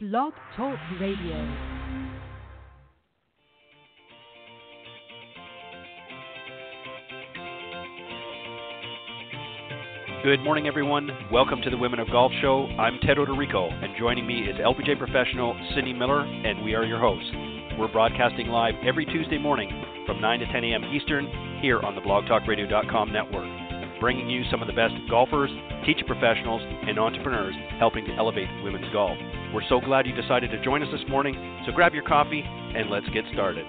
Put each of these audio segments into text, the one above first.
Blog Talk Radio. Good morning, everyone. Welcome to the Women of Golf Show. I'm Ted Odorico, and joining me is LPGA professional Cindy Miller, and we are your hosts. We're broadcasting live every Tuesday morning from 9 to 10 a.m. Eastern here on the blogtalkradio.com network, bringing you some of the best golfers, teacher professionals, and entrepreneurs helping to elevate women's golf. We're so glad you decided to join us this morning, so grab your coffee and let's get started.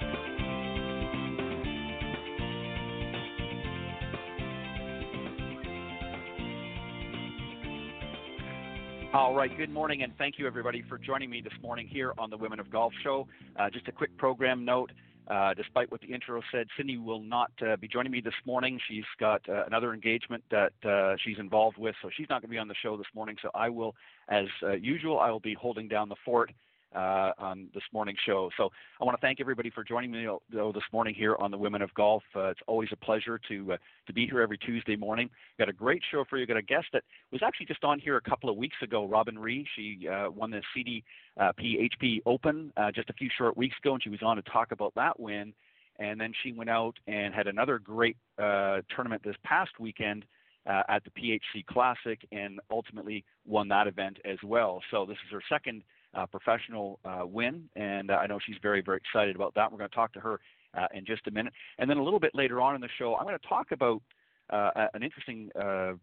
All right, good morning, and thank you everybody for joining me this morning here on the Women of Golf Show. Uh, just a quick program note. Uh, despite what the intro said, Cindy will not uh, be joining me this morning. She's got uh, another engagement that uh, she's involved with, so she's not going to be on the show this morning. So I will, as uh, usual, I will be holding down the fort uh, on this morning's show. So I want to thank everybody for joining me though this morning here on the Women of Golf. Uh, it's always a pleasure to uh, to be here every Tuesday morning. Got a great show for you. Got a guest that was actually just on here a couple of weeks ago, Robynn Ree. She uh, won the CDP HP Open uh, just a few short weeks ago, and she was on to talk about that win. And then she went out and had another great uh, tournament this past weekend. Uh, at the PHC Classic and ultimately won that event as well. So this is her second uh, professional uh, win, and uh, I know she's very, very excited about that. We're going to talk to her uh, in just a minute, and then a little bit later on in the show, I'm going to talk about uh, an interesting, uh,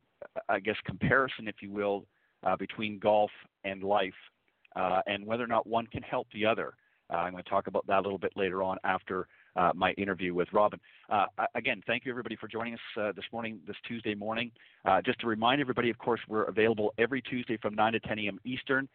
I guess, comparison, if you will, between golf and life, and whether or not one can help the other. I'm going to talk about that a little bit later on after uh, my interview with Robynn. Uh, again, thank you everybody for joining us uh, this morning, this Tuesday morning. just to remind everybody, of course, we're available every Tuesday from 9 to 10 a.m. Eastern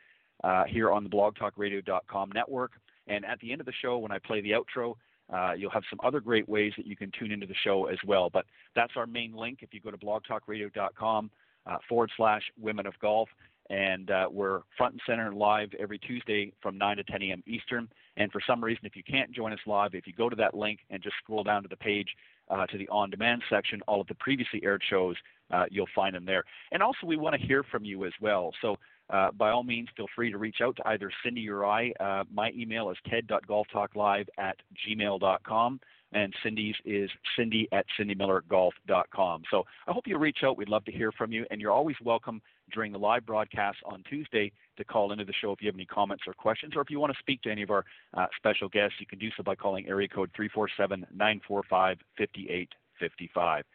uh, here on the blogtalkradio.com network. And at the end of the show, when I play the outro, uh, you'll have some other great ways that you can tune into the show as well. But that's our main link. If you go to blogtalkradio.com uh, forward slash women of golf, and uh, we're front and center live every Tuesday from 9 to 10 a.m. Eastern. And for some reason, if you can't join us live, if you go to that link and just scroll down to the page uh, to the on demand section, all of the previously aired shows, uh, you'll find them there. And also, we want to hear from you as well. So uh, by all means, feel free to reach out to either Cindy or I. Uh, my email is ted.golftalklive at gmail.com, and Cindy's is cindy at cindymillergolf.com. So I hope you reach out. We'd love to hear from you, and you're always welcome during the live broadcast on Tuesday to call into the show if you have any comments or questions, or if you want to speak to any of our uh, special guests, you can do so by calling area code 347 945 5855.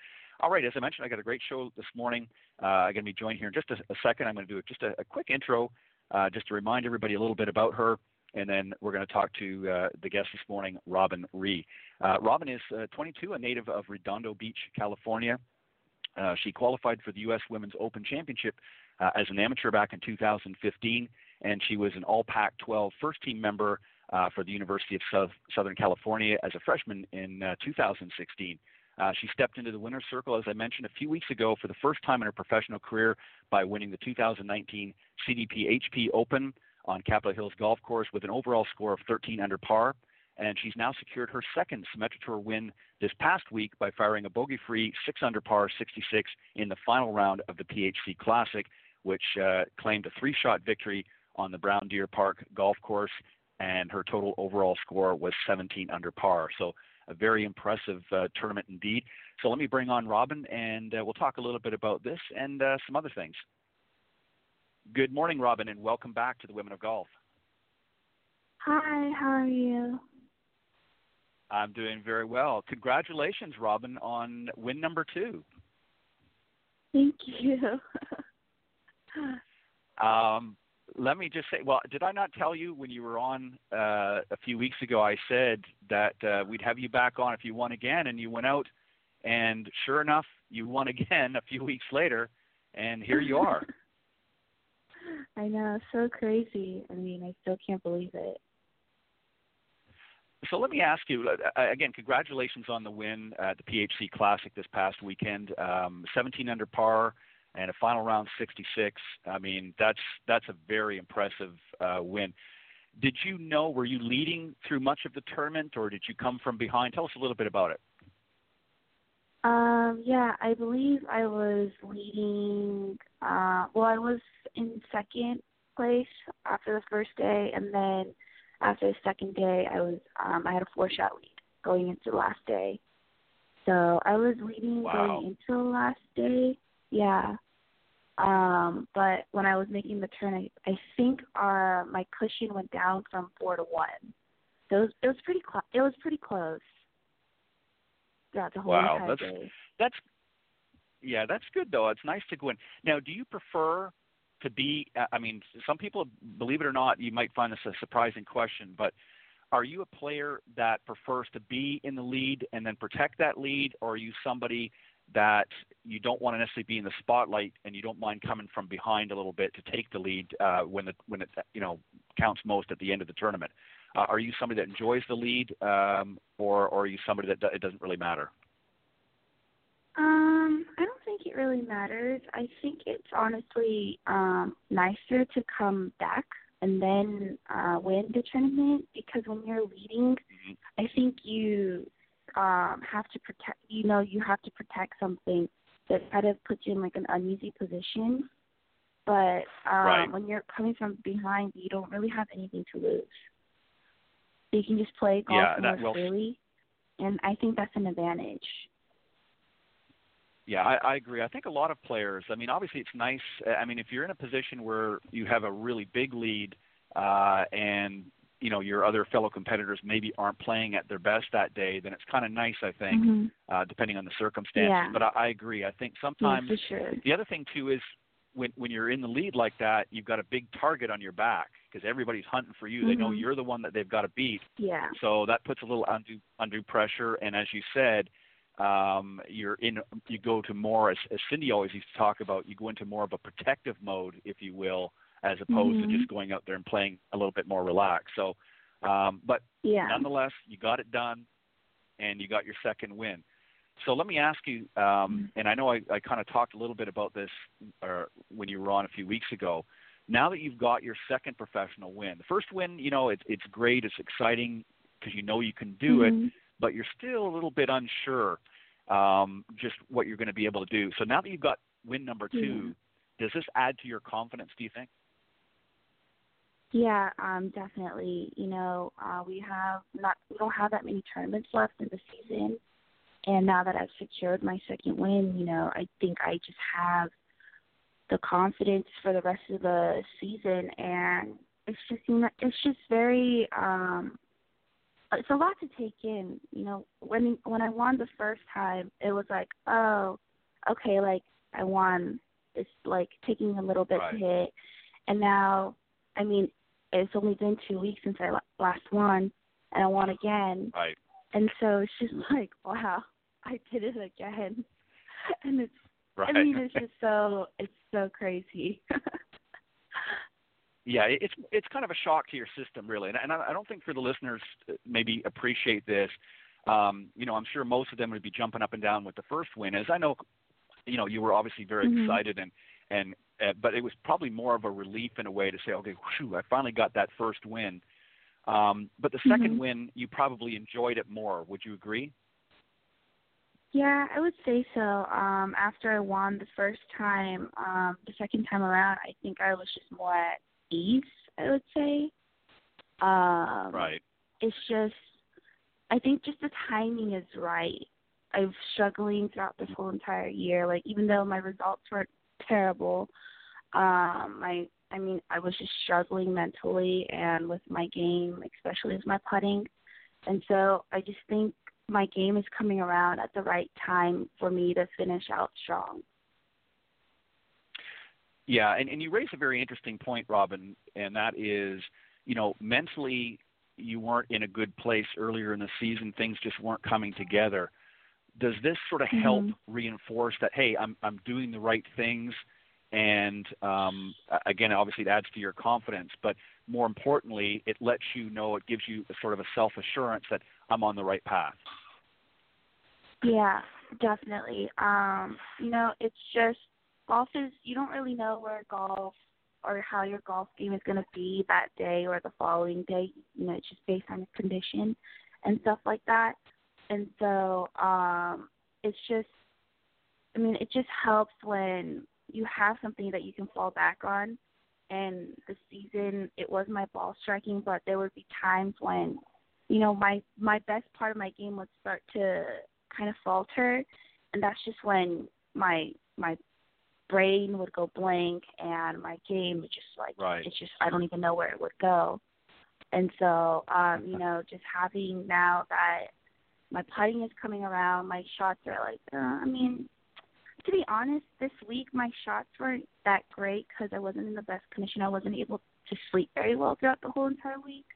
All right, as I mentioned, I got a great show this morning. Uh, I'm going to be joined here in just a, a second. I'm going to do just a, a quick intro, uh, just to remind everybody a little bit about her, and then we're going to talk to uh, the guest this morning, Robynn Ree. Uh, Robynn is uh, 22, a native of Redondo Beach, California. Uh, she qualified for the U.S. Women's Open Championship as an amateur back in 2015, and she was an All Pac-12 first-team member for the University of South, Southern California as a freshman in 2016. Uh, she stepped into the winner's circle, as I mentioned a few weeks ago, for the first time in her professional career by winning the 2019 CDPHP Open on Capital Hills Golf Course with an overall score of 13 under par. And she's now secured her second Symetra Tour win this past week by firing a bogey free 6 under par 66 in the final round of the PHC Classic, which uh, claimed a three shot victory on the Brown Deer Park Golf Course. And her total overall score was 17 under par. So a very impressive uh, tournament indeed. So let me bring on Robynn, and uh, we'll talk a little bit about this and uh, some other things. Good morning, Robynn, and welcome back to the Women of Golf. Hi, how are you? I'm doing very well. Congratulations, Robynn, on win number two. Thank you. um, let me just say, well, did I not tell you when you were on uh, a few weeks ago? I said that uh, we'd have you back on if you won again, and you went out, and sure enough, you won again a few weeks later, and here you are. I know, so crazy. I mean, I still can't believe it. So let me ask you uh, again. Congratulations on the win at the PHC Classic this past weekend. Um, 17 under par and a final round 66. I mean, that's that's a very impressive uh, win. Did you know? Were you leading through much of the tournament, or did you come from behind? Tell us a little bit about it. Um, yeah, I believe I was leading. Uh, well, I was in second place after the first day, and then after the second day, I was um, I had a four shot lead going into the last day. So I was leading wow. going into the last day. Yeah. Um, but when I was making the turn, I, I think uh, my cushion went down from four to one. So it was, it was pretty close. It was pretty close throughout the whole wow, that's, day. That's yeah, that's good though. It's nice to go in. Now, do you prefer to be? uh, I mean, some people, believe it or not, you might find this a surprising question, but are you a player that prefers to be in the lead and then protect that lead, or are you somebody that you don't want to necessarily be in the spotlight and you don't mind coming from behind a little bit to take the lead uh, when the when it you know counts most at the end of the tournament? Uh, are you somebody that enjoys the lead, um, or or are you somebody that it doesn't really matter? Um, I don't think it really matters. I think it's honestly um nicer to come back and then uh win the tournament because when you're leading, Mm-hmm. I think you um have to protect you know, you have to protect something that kind of puts you in like an uneasy position. But um Right. when you're coming from behind, you don't really have anything to lose. So you can just play golf Yeah, more well- freely. And I think that's an advantage. Yeah, I, I agree. I think a lot of players. I mean, obviously, it's nice. I mean, if you're in a position where you have a really big lead, uh, and you know your other fellow competitors maybe aren't playing at their best that day, then it's kind of nice, I think, Mhm. uh, depending on the circumstances. Yeah. But I, I agree. I think sometimes for sure. the other thing too is when when you're in the lead like that, you've got a big target on your back because everybody's hunting for you. They know Mhm. you're the one that they've got to beat. Yeah. So that puts a little undue undue pressure. And as you said, um, you're in you go to more as, as Cindy always used to talk about. You go into more of a protective mode, if you will, as opposed Mhm. to just going out there and playing a little bit more relaxed. So, um, but Yeah. nonetheless, you got it done, and you got your second win. So let me ask you, um, Mm-hmm. and I know I, I kind of talked a little bit about this uh, when you were on a few weeks ago. Now that you've got your second professional win, the first win, you know, it's it's great, it's exciting because you know you can do it, Mhm. but you're still a little bit unsure um, just what you're going to be able to do. So now that you've got win number two, does this add to your confidence? Do you think? Yeah, um, definitely. You know, uh, we have not we don't have that many tournaments left in the season, and now that I've secured my second win, you know, I think I just have the confidence for the rest of the season, and it's just you know, it's just very um, it's a lot to take in. You know, when when I won the first time, it was like, oh, okay, like I won. It's like taking a little bit Right. to hit, and now, I mean, it's only been two weeks since I last won, and I won again, Right. and so it's just like, wow, I did it again, and it's. Right. I mean, it's just so it's so crazy. yeah, it's it's kind of a shock to your system, really, and, and I I don't think for the listeners uh, maybe appreciate this. Um, you know, I'm sure most of them would be jumping up and down with the first win, as I know. You know, you were obviously very Mhm. excited, and and uh, but it was probably more of a relief in a way to say, okay, whew, I finally got that first win. Um, but the 2nd Mhm. win, you probably enjoyed it more. Would you agree? Yeah, I would say so. Um, after I won the first time, um, the second time around, I think I was just more at ease. I would say. Um, Right. It's just, I think just the timing is right. I've struggling throughout this whole entire year. Like even though my results were terrible, um, I, I mean, I was just struggling mentally and with my game, especially with my putting. And so I just think my game is coming around at the right time for me to finish out strong. Yeah, and, and you raise a very interesting point, Robynn, and that is, you know, mentally you weren't in a good place earlier in the season. Things just weren't coming together. Does this sort of help Mhm. reinforce that? Hey, I'm I'm doing the right things, and um, again, obviously, it adds to your confidence. But more importantly, it lets you know, it gives you a sort of a self assurance that I'm on the right path. Yeah, definitely. Um, you know, it's just golf is you don't really know where golf or how your golf game is going to be that day or the following day. You know, it's just based on the condition and stuff like that. And so, um, it's just I mean, it just helps when you have something that you can fall back on and the season it was my ball striking, but there would be times when, you know, my my best part of my game would start to kind of falter, and that's just when my my brain would go blank and my game would just like right. it's just I don't even know where it would go. And so, um, you know, just having now that my putting is coming around, my shots are like, uh, I mean, to be honest, this week my shots weren't that great because I wasn't in the best condition. I wasn't able to sleep very well throughout the whole entire week,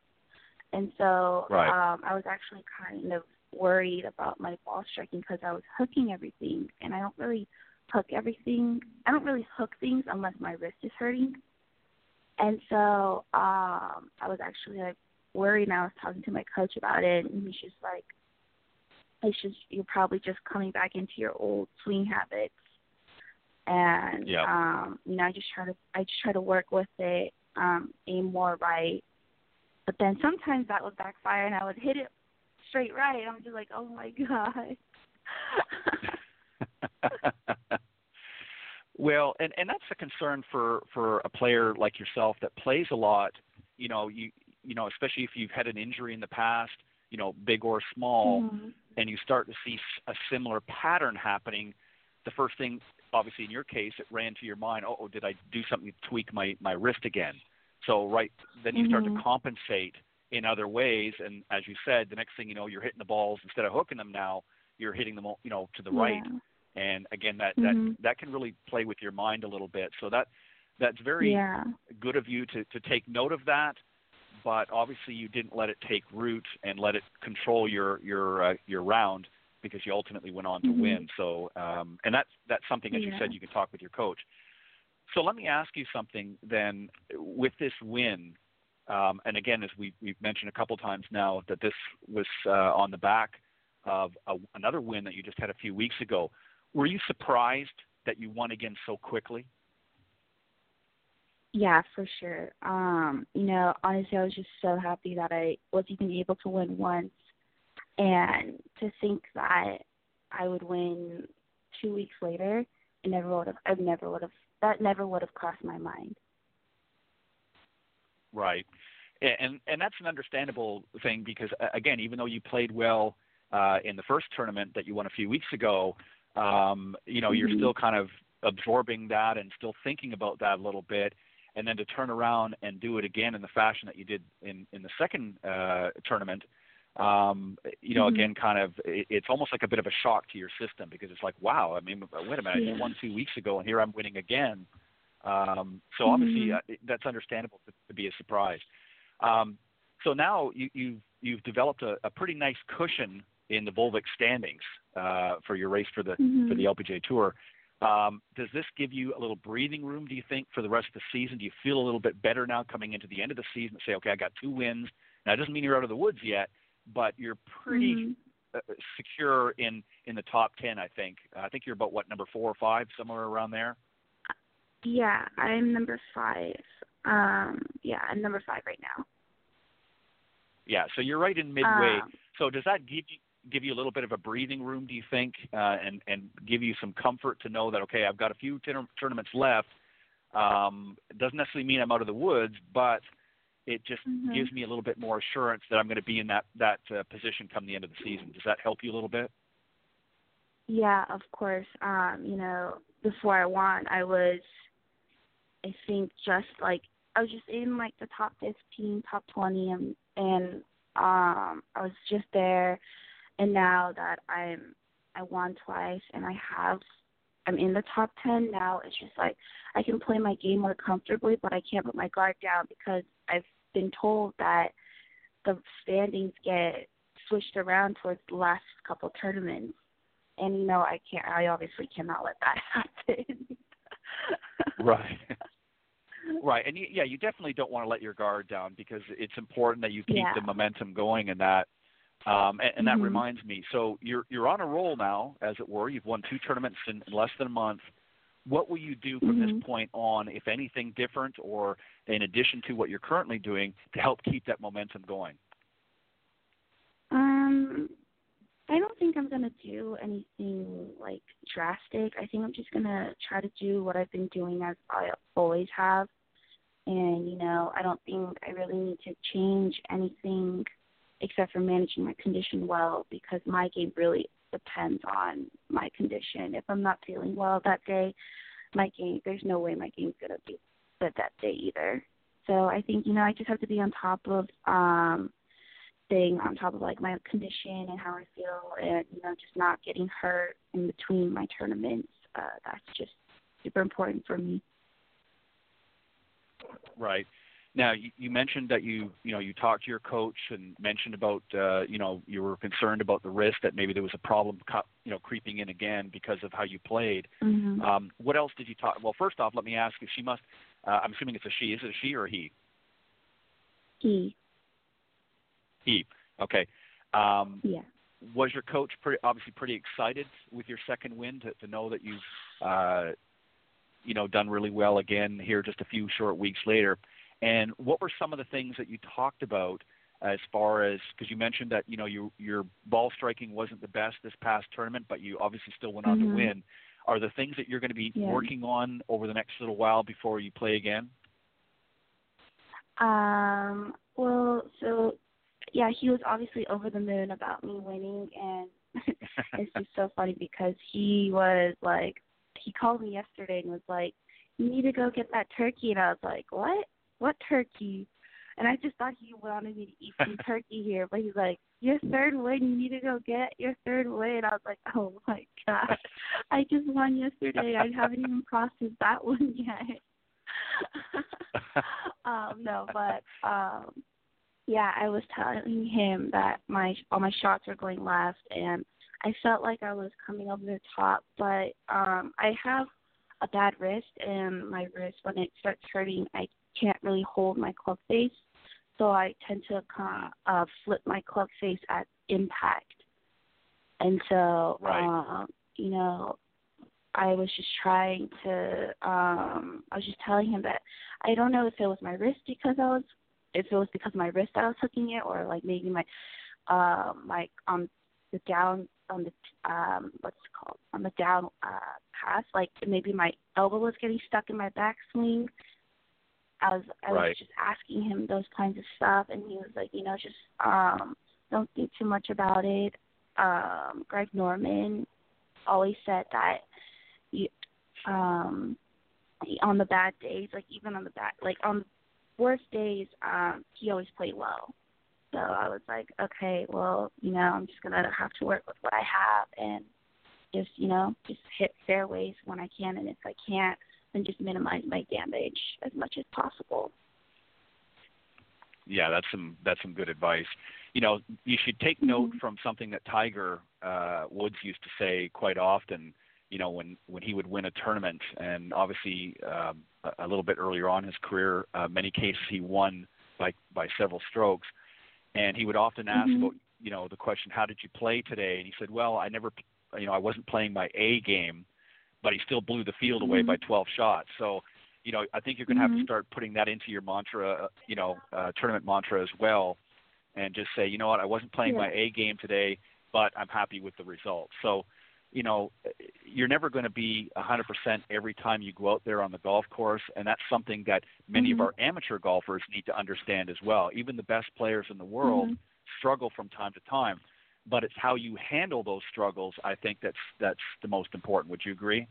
and so right. um, I was actually kind of worried about my ball striking because I was hooking everything, and I don't really hook everything. I don't really hook things unless my wrist is hurting. And so um I was actually like worried and I was talking to my coach about it and he's just like it's just you're probably just coming back into your old swing habits. And yeah. um, you know, I just try to I just try to work with it, um, aim more right. But then sometimes that would backfire and I would hit it straight right. I'm just like, Oh my god well, and and that's a concern for for a player like yourself that plays a lot. You know, you you know, especially if you've had an injury in the past, you know, big or small, mm-hmm. And you start to see a similar pattern happening. The first thing, obviously, in your case, it ran to your mind. Oh, did I do something to tweak my my wrist again? So right then you start mm-hmm. to compensate in other ways, and as you said, the next thing you know, you're hitting the balls instead of hooking them now you're hitting them you know to the yeah. right and again that mm-hmm. that that can really play with your mind a little bit so that that's very yeah. good of you to to take note of that but obviously you didn't let it take root and let it control your your uh, your round because you ultimately went on to mm-hmm. win so um and that's that's something as yeah. you said you can talk with your coach so let me ask you something then with this win um, and again, as we, we've mentioned a couple times now, that this was uh, on the back of a, another win that you just had a few weeks ago. Were you surprised that you won again so quickly? Yeah, for sure. Um, you know, honestly, I was just so happy that I was even able to win once, and to think that I would win two weeks later, I never would have. I never would have. That never would have crossed my mind. Right, and and that's an understandable thing because again, even though you played well uh, in the first tournament that you won a few weeks ago, um, you know, mm-hmm. you're still kind of absorbing that and still thinking about that a little bit. And then to turn around and do it again in the fashion that you did in, in the second uh, tournament, um, you know, mm-hmm. again, kind of, it, it's almost like a bit of a shock to your system because it's like, wow, I mean, wait a minute, yeah. I won two weeks ago and here I'm winning again. Um, so mm-hmm. obviously, uh, that's understandable to, to be a surprise. Um, so now you, you've you've developed a, a pretty nice cushion in the Volvik standings uh, for your race for the mm-hmm. for the LPGA Tour. Um, does this give you a little breathing room? Do you think for the rest of the season? Do you feel a little bit better now coming into the end of the season? To say, okay, I got two wins. Now it doesn't mean you're out of the woods yet, but you're pretty mm-hmm. uh, secure in in the top ten. I think. I think you're about what number four or five, somewhere around there. Yeah, I'm number five. Um, yeah, I'm number five right now. Yeah, so you're right in midway. Um, so does that give you give you a little bit of a breathing room, do you think, uh, and and give you some comfort to know that okay, I've got a few ten- tournaments left. Um, it doesn't necessarily mean I'm out of the woods, but it just mm-hmm. gives me a little bit more assurance that I'm going to be in that that uh, position come the end of the season. Does that help you a little bit? Yeah, of course. Um, you know, before I won, I was, I think, just like I was just in like the top 15, top 20, and and um, I was just there and now that I'm I won twice and I have I'm in the top ten now, it's just like I can play my game more comfortably, but I can't put my guard down because I've been told that the standings get switched around towards the last couple tournaments, and you know I can't. I obviously cannot let that happen. right. Right, and you, yeah, you definitely don't want to let your guard down because it's important that you keep yeah. the momentum going and that um, and, and that mm-hmm. reminds me. So you're you're on a roll now, as it were. You've won two tournaments in, in less than a month. What will you do from mm-hmm. this point on, if anything different, or in addition to what you're currently doing, to help keep that momentum going? Um, I don't think I'm gonna do anything like drastic. I think I'm just gonna try to do what I've been doing as I always have, and you know I don't think I really need to change anything except for managing my condition well because my game really depends on my condition. If I'm not feeling well that day, my game there's no way my game's gonna be good that day either. So I think you know I just have to be on top of um staying on top of like my condition and how I feel and you know just not getting hurt in between my tournaments. Uh that's just super important for me. Right. Now you, you mentioned that you you know you talked to your coach and mentioned about uh, you know you were concerned about the risk that maybe there was a problem you know creeping in again because of how you played. Mm-hmm. Um, what else did you talk? Well, first off, let me ask you. She must. Uh, I'm assuming it's a she. Is it a she or a he? He. He. Okay. Um, yeah. Was your coach pretty, obviously pretty excited with your second win to, to know that you've uh, you know done really well again here just a few short weeks later? And what were some of the things that you talked about as far as because you mentioned that you know you, your ball striking wasn't the best this past tournament, but you obviously still went on mm-hmm. to win. Are the things that you're going to be yeah. working on over the next little while before you play again? Um. Well, so yeah, he was obviously over the moon about me winning, and it's just so funny because he was like, he called me yesterday and was like, "You need to go get that turkey," and I was like, "What?" What turkey? And I just thought he wanted me to eat some turkey here, but he's like, your third win, you need to go get your third win. I was like, oh my gosh, I just won yesterday. I haven't even processed that one yet. um, no, but um, yeah, I was telling him that my all my shots were going left, and I felt like I was coming over the top, but um, I have a bad wrist, and my wrist when it starts hurting, I can't really hold my club face, so I tend to kind of uh, flip my club face at impact. And so, right. um, you know, I was just trying to. um I was just telling him that I don't know if it was my wrist because I was, if it was because of my wrist that I was hooking it, or like maybe my, uh, my on the down on the um what's it called on the down uh pass, like maybe my elbow was getting stuck in my backswing I was I right. was just asking him those kinds of stuff, and he was like, you know, just um, don't think too much about it. Um, Greg Norman always said that you um, on the bad days, like even on the bad, like on the worst days, um, he always played well. So I was like, okay, well, you know, I'm just gonna have to work with what I have and just, you know, just hit fairways when I can, and if I can't, and just minimize my damage as much as possible. Yeah, that's some that's some good advice. You know, you should take mm-hmm. note from something that Tiger uh, Woods used to say quite often. You know, when when he would win a tournament, and obviously um, a, a little bit earlier on in his career, uh, many cases he won by by several strokes, and he would often ask mm-hmm. about you know the question, "How did you play today?" And he said, "Well, I never, you know, I wasn't playing my A game." But he still blew the field away mm-hmm. by 12 shots. So, you know, I think you're going to mm-hmm. have to start putting that into your mantra, uh, you know, uh, tournament mantra as well, and just say, you know what, I wasn't playing yeah. my A game today, but I'm happy with the result. So, you know, you're never going to be 100% every time you go out there on the golf course, and that's something that many mm-hmm. of our amateur golfers need to understand as well. Even the best players in the world mm-hmm. struggle from time to time, but it's how you handle those struggles. I think that's that's the most important. Would you agree?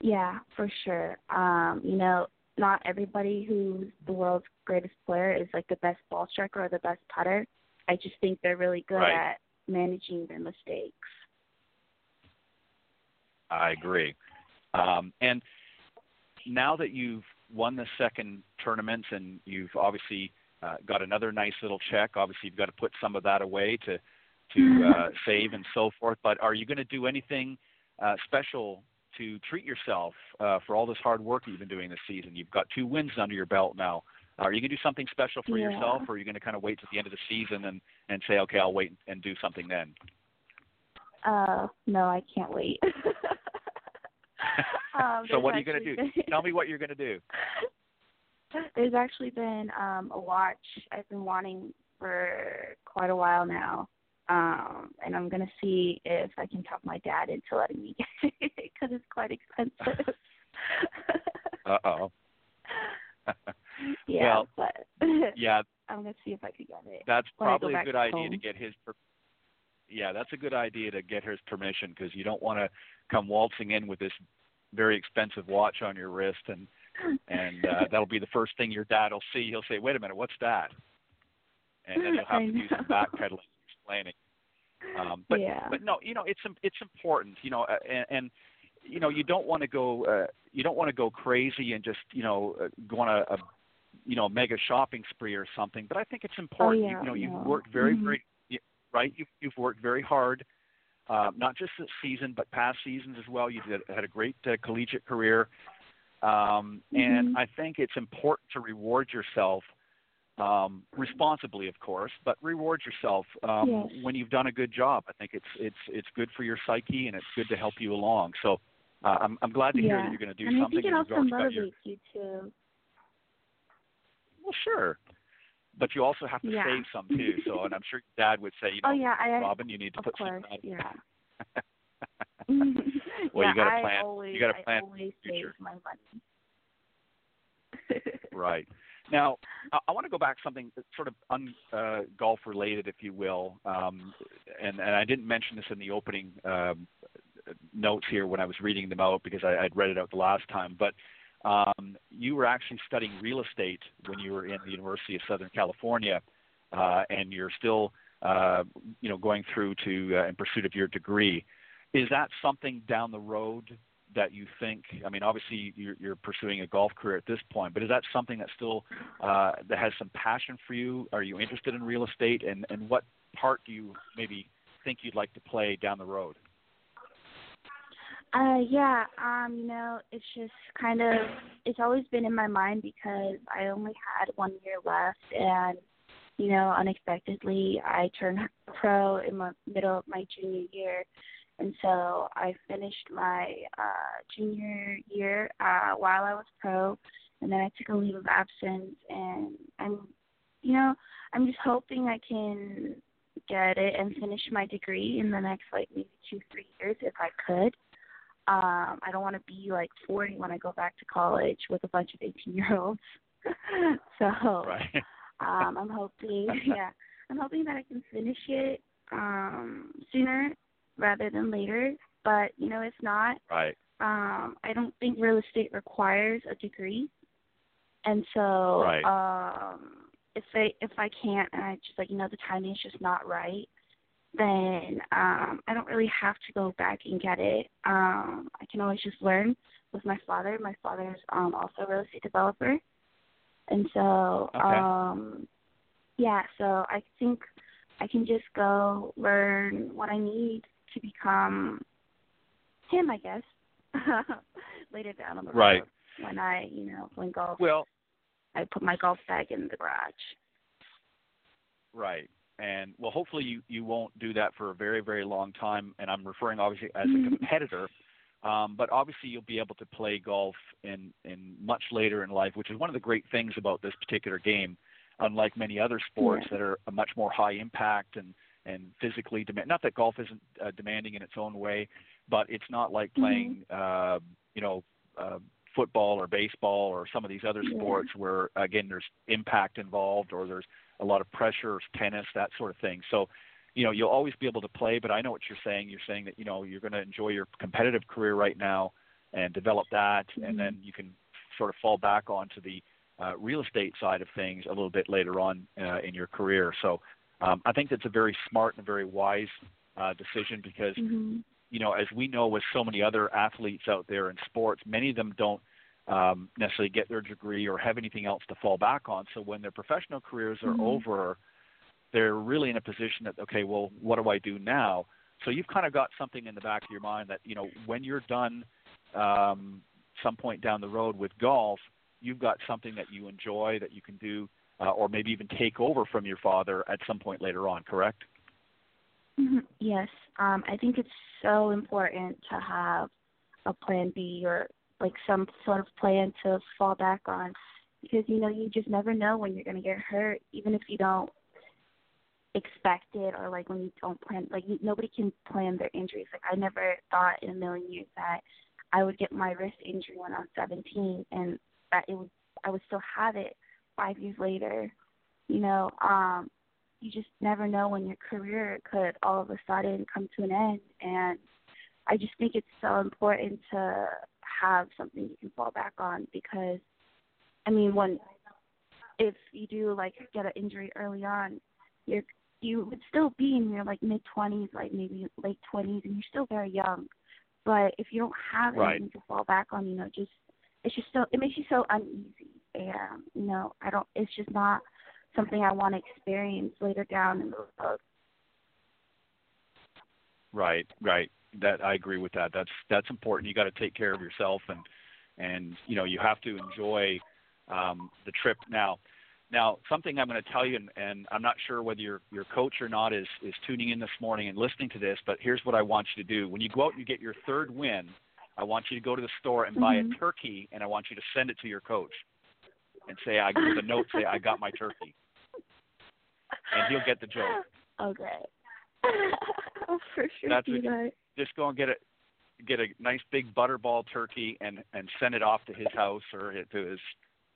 Yeah, for sure. Um, you know, not everybody who's the world's greatest player is like the best ball striker or the best putter. I just think they're really good right. at managing their mistakes. I agree. Um, and now that you've won the second tournament and you've obviously uh, got another nice little check, obviously you've got to put some of that away to to uh, save and so forth. But are you going to do anything uh, special to treat yourself uh, for all this hard work that you've been doing this season. You've got two wins under your belt now. Are you going to do something special for yeah. yourself, or are you going to kind of wait to the end of the season and and say, okay, I'll wait and do something then? Uh, no, I can't wait. um, so what are you going to do? Tell me what you're going to do. There's actually been um, a watch I've been wanting for quite a while now um, and I'm gonna see if I can talk my dad into letting me get it because it's quite expensive. uh oh. yeah, well, but yeah, I'm gonna see if I can get it. that's go probably a good idea home. to get his. Per- yeah, that's a good idea to get his permission because you don't want to come waltzing in with this very expensive watch on your wrist and and uh, that'll be the first thing your dad will see. He'll say, "Wait a minute, what's that?" And then you'll have to do some backpedaling, explaining. Um, but yeah. but no, you know it's it's important, you know, uh, and, and you know you don't want to go uh, you don't want to go crazy and just you know uh, go on a, a you know mega shopping spree or something. But I think it's important. Oh, yeah, you know, you've worked very Mhm. very y- right. You've you've worked very hard, uh, not just this season but past seasons as well. You did, had a great uh, collegiate career, um, and Mhm. I think it's important to reward yourself um, responsibly, of course, but reward yourself um, Yes. when you've done a good job. I think it's it's it's good for your psyche and it's good to help you along. So uh, I'm I'm glad to hear yeah. that you're going to do and something. I think it also got your- motivates you too. well, sure, but you also have to Yeah. save some too. So, and I'm sure dad would say, you know, Oh yeah, I Robynn, you need to put course, some. aside." yeah. Well, yeah, you gotta I plan- you gotta plan I for always the future. save my money. Right. Now, I, I want to go back to something that's sort of un, uh, golf related, if you will. Um, and, and I didn't mention this in the opening um, notes here when I was reading them out because I, I'd read it out the last time. But um, you were actually studying real estate when you were in the University of Southern California, uh, and you're still, uh, you know, going through to uh, in pursuit of your degree. Is that something down the road that you think? I mean, obviously you're, you're pursuing a golf career at this point, but is that something that still uh, that has some passion for you? Are you interested in real estate, and and what part do you maybe think you'd like to play down the road? Uh, yeah, um, you know, it's just kind of it's always been in my mind because I only had one year left, and you know, unexpectedly I turned pro in the middle of my junior year, and so I finished my uh, junior year uh, while I was pro, and then I took a leave of absence, and I'm, you know, I'm just hoping I can get it and finish my degree in the next like maybe two three years if I could um I don't want to be like 40 when I go back to college with a bunch of 18 year olds. so Right. um I'm hoping yeah, I'm hoping that I can finish it um sooner rather than later, but you know if not, right. um I don't think real estate requires a degree. And so Right. um if I if I can't and I just like you know the timing is just not right, then um I don't really have to go back and get it. Um I can always just learn with my father. My father's um also a real estate developer. And so Okay. um yeah, so I think I can just go learn what I need to become him, I guess. Later down on the Right. when I, you know, when golf Well, I put my golf bag in the garage. right. And well, hopefully you you won't do that for a very very long time. And I'm referring obviously as a Mhm. competitor. Um, but obviously you'll be able to play golf in in much later in life, which is one of the great things about this particular game. Unlike many other sports Yeah. that are a much more high impact and and physically demand. Not that golf isn't uh, demanding in its own way, but it's not like Mhm. playing, uh, you know, uh, football or baseball or some of these other Yeah. sports where again there's impact involved or there's a lot of pressure, tennis, that sort of thing. So, you know, you'll always be able to play. But I know what you're saying. You're saying that you know you're going to enjoy your competitive career right now and develop that, Mhm. and then you can sort of fall back onto the uh, real estate side of things a little bit later on uh, in your career. So um, I think that's a very smart and very wise uh, decision because Mhm. you know as we know with so many other athletes out there in sports, many of them don't um, necessarily get their degree or have anything else to fall back on. So when their professional careers are Mhm. over, they're really in a position that okay, well, what do I do now? So you've kind of got something in the back of your mind that you know when you're done um, some point down the road with golf, you've got something that you enjoy that you can do, uh, or maybe even take over from your father at some point later on. Correct? Mhm. Yes, um, I think it's so important to have a plan B or like some sort of plan to fall back on because you know you just never know when you're going to get hurt, even if you don't expect it or like when you don't plan. Like you, nobody can plan their injuries. Like I never thought in a million years that I would get my wrist injury when I was 17 and that it would I would still have it five years later. You know, um, you just never know when your career could all of a sudden come to an end and I just think it's so important to have something you can fall back on because I mean when if you do like get an injury early on, you're you would still be in your like mid twenties, like maybe late twenties, and you're still very young. But if you don't have right. anything to fall back on, you know, just it's just so it makes you so uneasy, you know, I don't. It's just not something I want to experience later down in the road. Right, right. That I agree with that. That's that's important. You got to take care of yourself, and and you know you have to enjoy um, the trip now. Now, something I'm going to tell you, and, and I'm not sure whether your your coach or not is is tuning in this morning and listening to this, but here's what I want you to do: when you go out and you get your third win, I want you to go to the store and buy mm-hmm. a turkey, and I want you to send it to your coach, and say, I with a note, say, I got my turkey, and he'll get the joke. Okay. I'll for sure That's do that. Just go and get a get a nice big butterball turkey and and send it off to his house or to his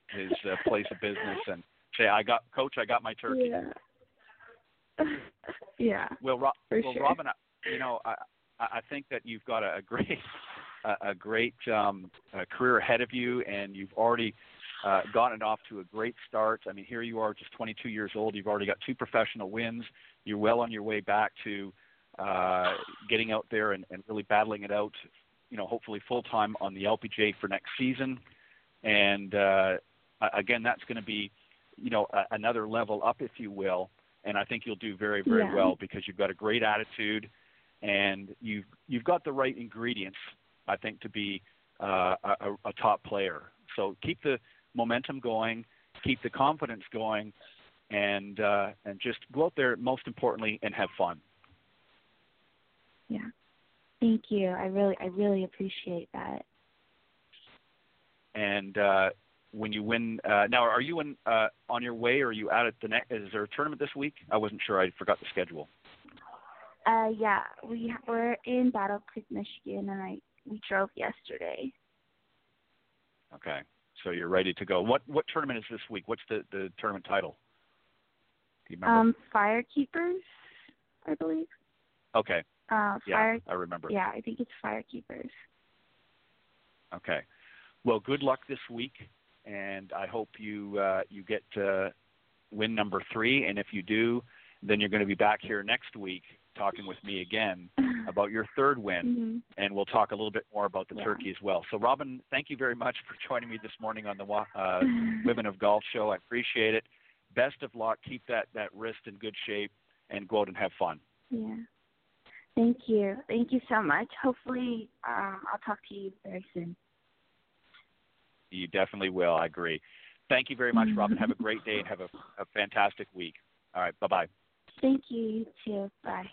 his uh, place of business and say, I got coach, I got my turkey. Yeah. yeah. Well, Ro- well, sure. Robynn, you know, I I think that you've got a, a great a, a great um, uh, career ahead of you, and you've already uh, gotten it off to a great start. I mean, here you are, just 22 years old. You've already got two professional wins. You're well on your way back to uh, getting out there and, and really battling it out. You know, hopefully full time on the LPGA for next season. And uh, again, that's going to be, you know, a, another level up, if you will. And I think you'll do very, very Yeah. well because you've got a great attitude, and you've you've got the right ingredients, I think, to be uh, a, a top player. So keep the momentum going, keep the confidence going, and uh, and just go out there. Most importantly, and have fun. Yeah. Thank you. I really I really appreciate that. And uh, when you win, uh, now are you in uh, on your way, or are you out at the next? Is there a tournament this week? I wasn't sure. I forgot the schedule. Uh yeah, we we're in Battle Creek, Michigan and I we drove yesterday. Okay, so you're ready to go. What what tournament is this week? What's the the tournament title? Do you remember? Um Firekeepers, I believe. okay, Uh yeah, Fire I remember. yeah, I think it's Firekeepers. Okay. Well, good luck this week, and I hope you uh, you get uh, win number three. And if you do, then you're going to be back here next week talking with me again about your third win, Mhm. and we'll talk a little bit more about the Yeah. turkey as well. So, Robynn, thank you very much for joining me this morning on the uh, Women of Golf show. I appreciate it. Best of luck. Keep that that wrist in good shape, and go out and have fun. Yeah. Thank you. Thank you so much. Hopefully um I'll talk to you very soon. You definitely will. I agree. Thank you very much, Robynn. Have a great day and have a, a fantastic week. All right. Bye bye. Thank you, you too. Bye.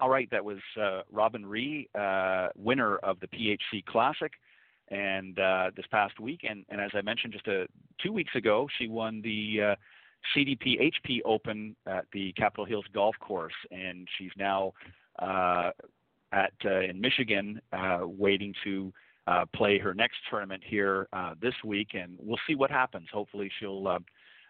All right, that was uh, Robynn Ree, uh, winner of the PHC Classic, and uh, this past week. And, and as I mentioned just a, two weeks ago, she won the uh, CDPHP Open at the Capital Hills Golf Course, and she's now uh, at uh, in Michigan, uh, waiting to uh, play her next tournament here uh, this week, and we'll see what happens. Hopefully, she'll uh,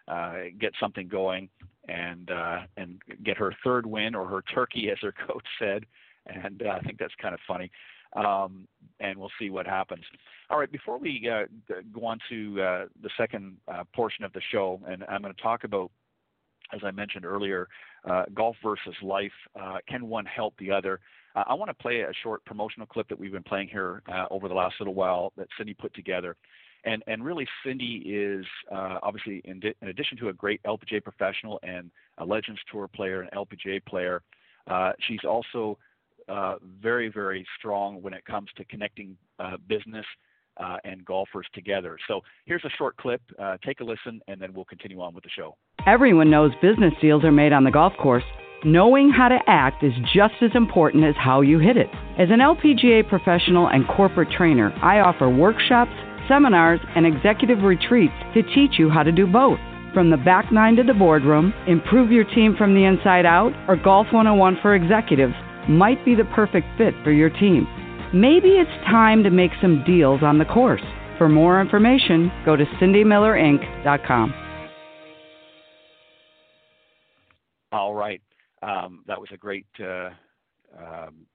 uh, get something going and uh, and get her third win or her turkey, as her coach said. And uh, I think that's kind of funny. Um, and we'll see what happens. All right, before we uh, go on to uh, the second uh, portion of the show, and I'm going to talk about, as I mentioned earlier, uh, golf versus life. Can one help the other? I want to play a short promotional clip that we've been playing here over the last little while that Cindy put together. And, and really, Cindy is uh, obviously, in, di- in addition to a great LPGA professional and a Legends Tour player and LPGA player, uh, she's also uh, very, very strong when it comes to connecting uh, business uh, and golfers together. So here's a short clip. Uh, take a listen, and then we'll continue on with the show. Everyone knows business deals are made on the golf course. Knowing how to act is just as important as how you hit it. As an LPGA professional and corporate trainer, I offer workshops, seminars, and executive retreats to teach you how to do both. From the back nine to the boardroom, improve your team from the inside out, or Golf 101 for executives might be the perfect fit for your team. Maybe it's time to make some deals on the course. For more information, go to cindymillerinc.com. All right. Um, that was a great uh, um,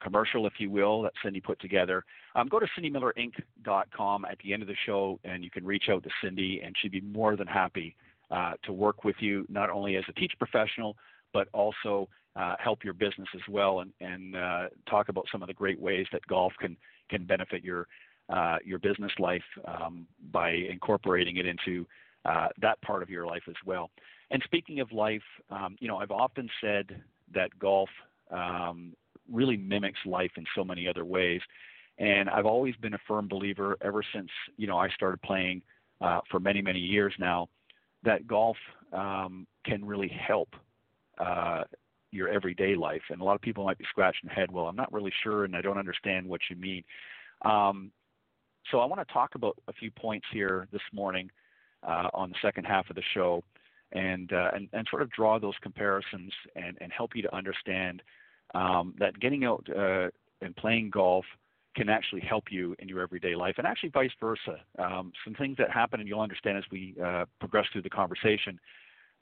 commercial, if you will, that Cindy put together. Um, go to cindymillerinc.com at the end of the show, and you can reach out to Cindy, and she'd be more than happy uh, to work with you, not only as a teach professional, but also uh, help your business as well, and, and uh, talk about some of the great ways that golf can can benefit your uh, your business life um, by incorporating it into uh, that part of your life as well. And speaking of life, um, you know, I've often said that golf um, really mimics life in so many other ways. And I've always been a firm believer ever since you know I started playing uh, for many many years now that golf um, can really help uh, your everyday life. And a lot of people might be scratching their head. Well, I'm not really sure, and I don't understand what you mean. Um, so I want to talk about a few points here this morning uh, on the second half of the show, and, uh, and and sort of draw those comparisons and, and help you to understand um, that getting out uh, and playing golf can actually help you in your everyday life, and actually vice versa. Um, some things that happen, and you'll understand as we uh, progress through the conversation.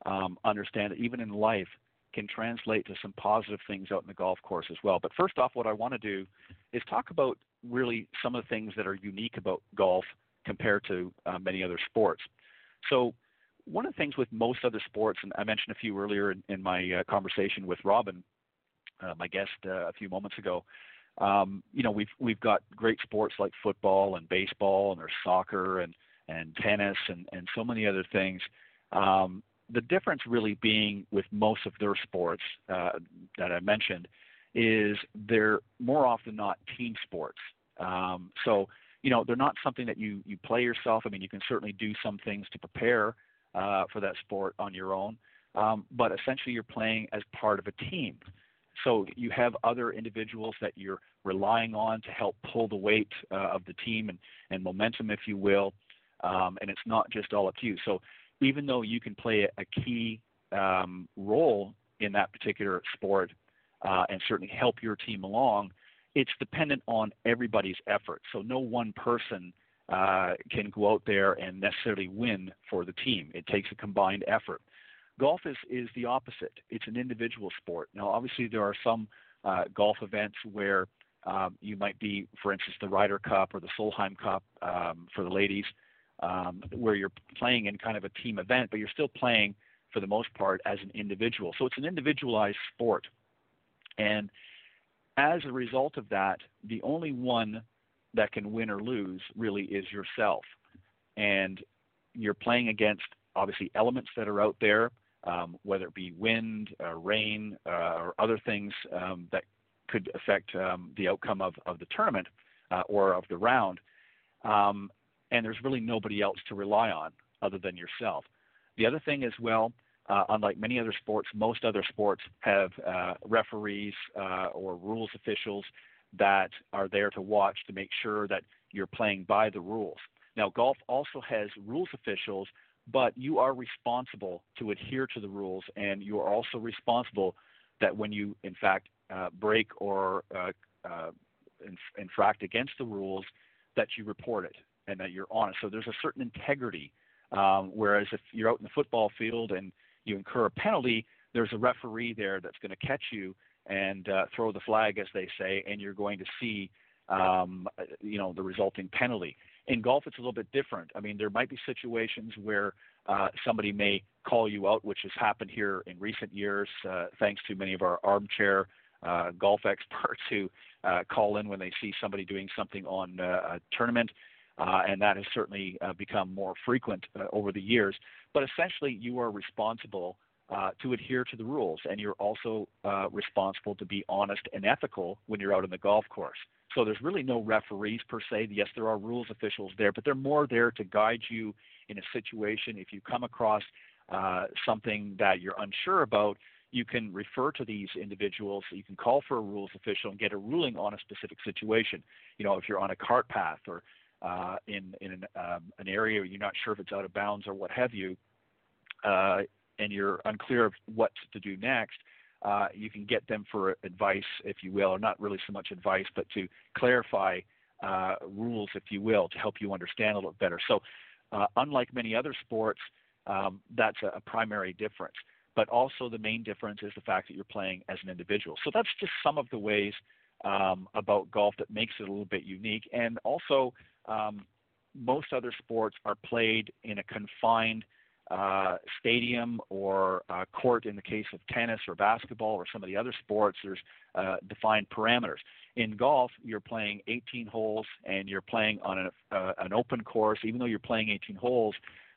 Um, understand that even in life can translate to some positive things out in the golf course as well. But first off, what I want to do is talk about really some of the things that are unique about golf compared to uh, many other sports. So, one of the things with most other sports, and I mentioned a few earlier in, in my uh, conversation with Robynn, my guest uh, a few moments ago. Um, you know, we've we've got great sports like football and baseball, and there's soccer and and tennis and and so many other things. Um, the difference really being with most of their sports uh, that I mentioned is they're more often not team sports. Um, so you know they're not something that you you play yourself. I mean, you can certainly do some things to prepare uh, for that sport on your own, um, but essentially you're playing as part of a team. So you have other individuals that you're relying on to help pull the weight uh, of the team and, and momentum, if you will. Um, and it's not just all up to you. So even though you can play a, key um, role in that particular sport uh, and certainly help your team along, it's dependent on everybody's effort. So no one person uh, can go out there and necessarily win for the team. It takes a combined effort. Golf is, is the opposite. It's an individual sport. Now, obviously, there are some uh, golf events where um, you might be, for instance, the Ryder Cup or the Solheim Cup um, for the ladies, um, where you're playing in kind of a team event, but you're still playing for the most part as an individual. So it's an individualized sport. And as a result of that, the only one that can win or lose really is yourself. And you're playing against obviously elements that are out there um, whether it be wind, uh, rain, uh, or other things um, that could affect um, the outcome of, of the tournament uh, or of the round. Um, and there's really nobody else to rely on other than yourself. The other thing as well, uh, unlike many other sports, most other sports have uh, referees uh, or rules officials that are there to watch to make sure that you're playing by the rules. Now, golf also has rules officials but you are responsible to adhere to the rules, and you are also responsible that when you, in fact, uh, break or uh, uh, inf- infract against the rules, that you report it and that you're honest. So there's a certain integrity. Um, whereas if you're out in the football field and you incur a penalty, there's a referee there that's going to catch you and uh, throw the flag, as they say, and you're going to see, um, you know, the resulting penalty. In golf, it's a little bit different. I mean, there might be situations where uh, somebody may call you out, which has happened here in recent years, uh, thanks to many of our armchair uh, golf experts who uh, call in when they see somebody doing something on uh, a tournament. Uh, and that has certainly uh, become more frequent uh, over the years. But essentially, you are responsible uh, to adhere to the rules, and you're also uh, responsible to be honest and ethical when you're out on the golf course. So there's really no referees per se. Yes, there are rules officials there, but they're more there to guide you in a situation. If you come across uh, something that you're unsure about, you can refer to these individuals. You can call for a rules official and get a ruling on a specific situation. You know, if you're on a cart path or uh, in in an, um, an area where you're not sure if it's out of bounds or what have you, uh, and you're unclear of what to do next, uh, you can get them for advice, if you will, or not really so much advice, but to clarify uh, rules, if you will, to help you understand a little better. So, uh, unlike many other sports, um, that's a, a, primary difference. But also, the main difference is the fact that you're playing as an individual. So, that's just some of the ways um, about golf that makes it a little bit unique. And also, um, most other sports are played in a confined uh, stadium or uh, court in the case of tennis or basketball or some of the other sports, there's uh, defined parameters. In golf, you're playing 18 holes and you're playing on an, uh, an open course. Even though you're playing 18 holes,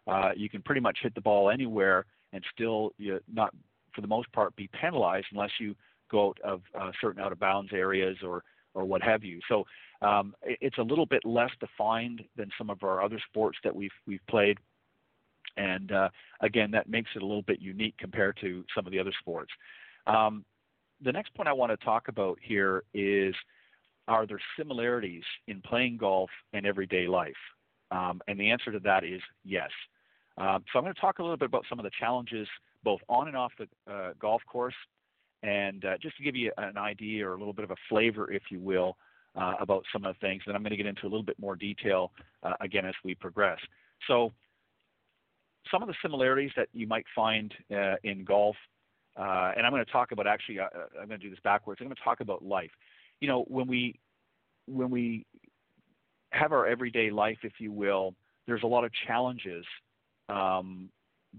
uh, you can pretty much hit the ball anywhere and still you not, for the most part, be penalized unless you go out of uh, certain out of bounds areas or or what have you. So um, it's a little bit less defined than some of our other sports that we've we've played. And uh, again, that makes it a little bit unique compared to some of the other sports. Um, the next point I want to talk about here is are there similarities in playing golf and everyday life? Um, and the answer to that is yes. Um, so I'm going to talk a little bit about some of the challenges both on and off the uh, golf course, and uh, just to give you an idea or a little bit of a flavor, if you will, uh, about some of the things. Then I'm going to get into a little bit more detail uh, again as we progress. So some of the similarities that you might find uh, in golf, uh, and I'm going to talk about actually, uh, I'm going to do this backwards. I'm going to talk about life. You know, when we when we have our everyday life, if you will, there's a lot of challenges um,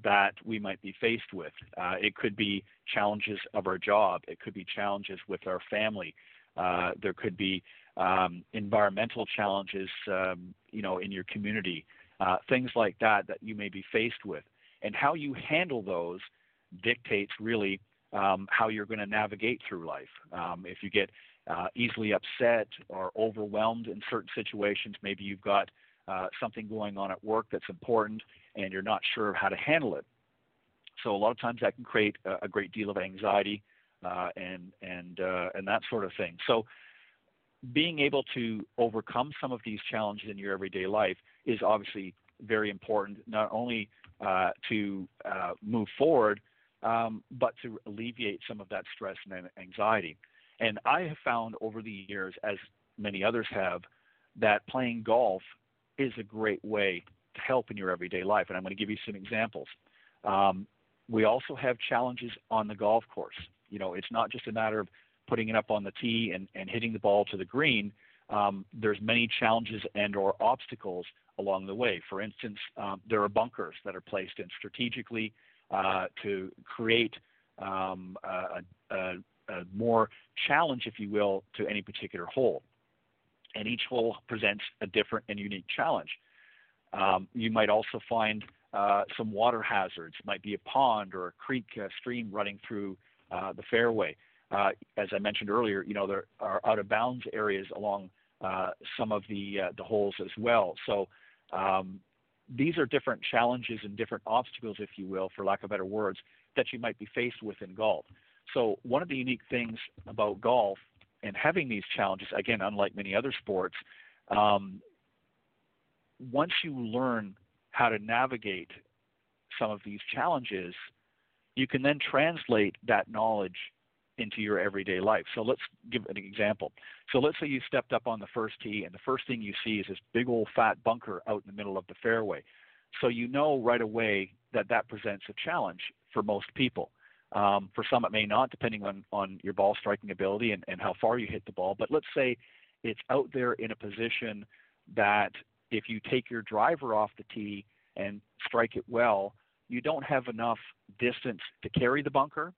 that we might be faced with. Uh, it could be challenges of our job. It could be challenges with our family. Uh, there could be um, environmental challenges, um, you know, in your community uh, things like that that you may be faced with. And how you handle those dictates really um, how you're going to navigate through life. Um, if you get uh, easily upset or overwhelmed in certain situations, maybe you've got uh, something going on at work that's important and you're not sure how to handle it. So a lot of times that can create a, a great deal of anxiety uh, and and uh, and that sort of thing. So being able to overcome some of these challenges in your everyday life is obviously very important, not only uh, to uh, move forward, um, but to alleviate some of that stress and anxiety. And I have found over the years, as many others have, that playing golf is a great way to help in your everyday life. And I'm going to give you some examples. Um, we also have challenges on the golf course. You know, it's not just a matter of putting it up on the tee and, and hitting the ball to the green. Um, there's many challenges and or obstacles along the way. For instance, um, there are bunkers that are placed in strategically uh, to create um, a, a, a, more challenge, if you will, to any particular hole. And each hole presents a different and unique challenge. Um, you might also find uh, some water hazards. It might be a pond or a creek, a stream running through uh, the fairway. Uh, as I mentioned earlier, you know there are out of bounds areas along some of the uh, the holes as well. So um, these are different challenges and different obstacles, if you will, for lack of better words, that you might be faced with in golf. So one of the unique things about golf and having these challenges, again, unlike many other sports, um, once you learn how to navigate some of these challenges, you can then translate that knowledge into your everyday life. So let's give an example. So let's say you stepped up on the first tee, and the first thing you see is this big old fat bunker out in the middle of the fairway. So you know right away that that presents a challenge for most people. Um, for some, it may not, depending on, on your ball striking ability and, and how far you hit the ball. But let's say it's out there in a position that if you take your driver off the tee and strike it well, you don't have enough distance to carry the bunker,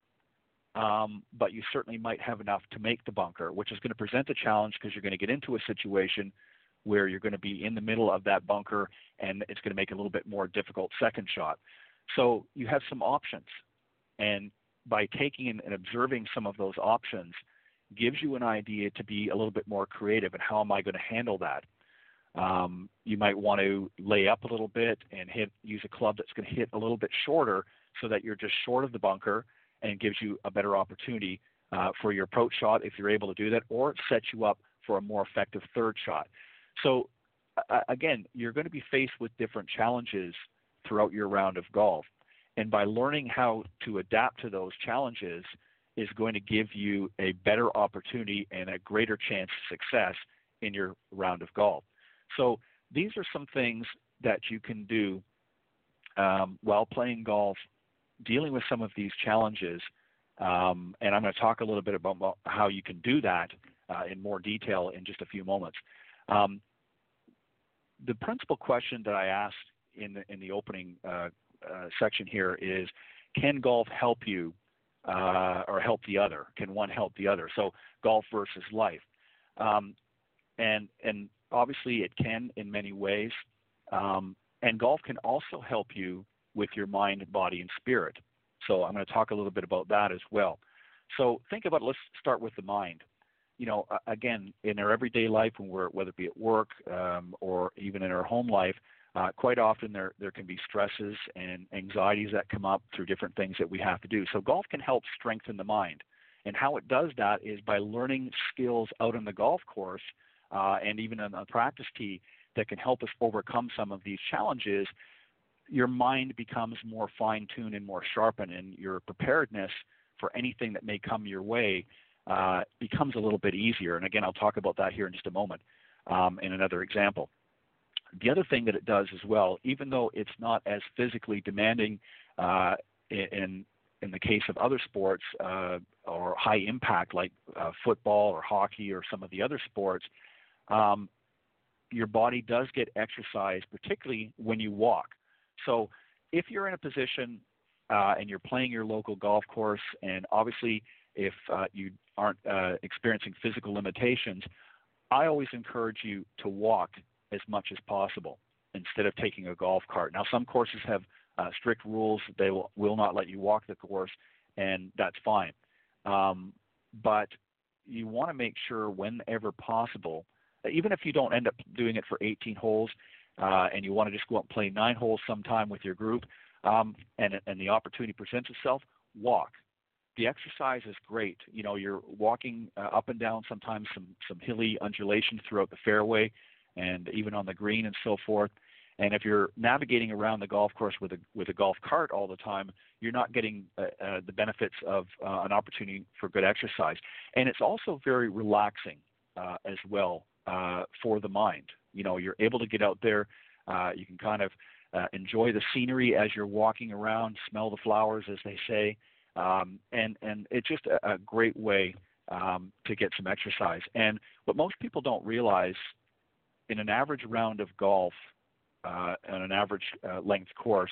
um, but you certainly might have enough to make the bunker, which is going to present a challenge because you're going to get into a situation where you're going to be in the middle of that bunker and it's going to make it a little bit more difficult second shot. So you have some options. And by taking and observing some of those options gives you an idea to be a little bit more creative and how am I going to handle that? Um, you might want to lay up a little bit and hit use a club that's going to hit a little bit shorter so that you're just short of the bunker and gives you a better opportunity uh, for your approach shot if you're able to do that, or sets you up for a more effective third shot. So, uh, again, you're going to be faced with different challenges throughout your round of golf. And by learning how to adapt to those challenges is going to give you a better opportunity and a greater chance of success in your round of golf. So these are some things that you can do um, while playing golf, dealing with some of these challenges. Um, and I'm going to talk a little bit about how you can do that uh, in more detail in just a few moments. Um, the principal question that I asked in the, in the opening uh, uh, section here is, can golf help you uh, or help the other? Can one help the other? So golf versus life, um, and and obviously it can in many ways. Um, and golf can also help you with your mind, body, and spirit. So I'm going to talk a little bit about that as well. So think about. Let's start with the mind. You know, again, in our everyday life, when we're whether it be at work um, or even in our home life, uh, quite often there there can be stresses and anxieties that come up through different things that we have to do. So golf can help strengthen the mind, and how it does that is by learning skills out on the golf course uh, and even on the practice tee that can help us overcome some of these challenges. Your mind becomes more fine tuned and more sharpened, and your preparedness for anything that may come your way uh, becomes a little bit easier. And again, I'll talk about that here in just a moment um, in another example. The other thing that it does as well, even though it's not as physically demanding uh, in in the case of other sports uh, or high impact like uh, football or hockey or some of the other sports, um, your body does get exercise, particularly when you walk. So if you're in a position uh, and you're playing your local golf course, and obviously if uh, you aren't uh, experiencing physical limitations, I always encourage you to walk as much as possible instead of taking a golf cart. Now, some courses have uh, strict rules; they will, will not let you walk the course, and that's fine. Um, but you want to make sure, whenever possible, even if you don't end up doing it for 18 holes, uh, and you want to just go out and play nine holes sometime with your group, um, and and the opportunity presents itself, walk. The exercise is great. You know, you're walking uh, up and down sometimes some some hilly undulations throughout the fairway and even on the green and so forth. And if you're navigating around the golf course with a with a golf cart all the time, you're not getting uh, uh, the benefits of uh, an opportunity for good exercise. And it's also very relaxing uh, as well uh, for the mind. You know, you're able to get out there. Uh, you can kind of enjoy the scenery as you're walking around, smell the flowers, as they say, um, and and it's just a, a great way um, to get some exercise. And what most people don't realize in an average round of golf uh, on an average uh, length course,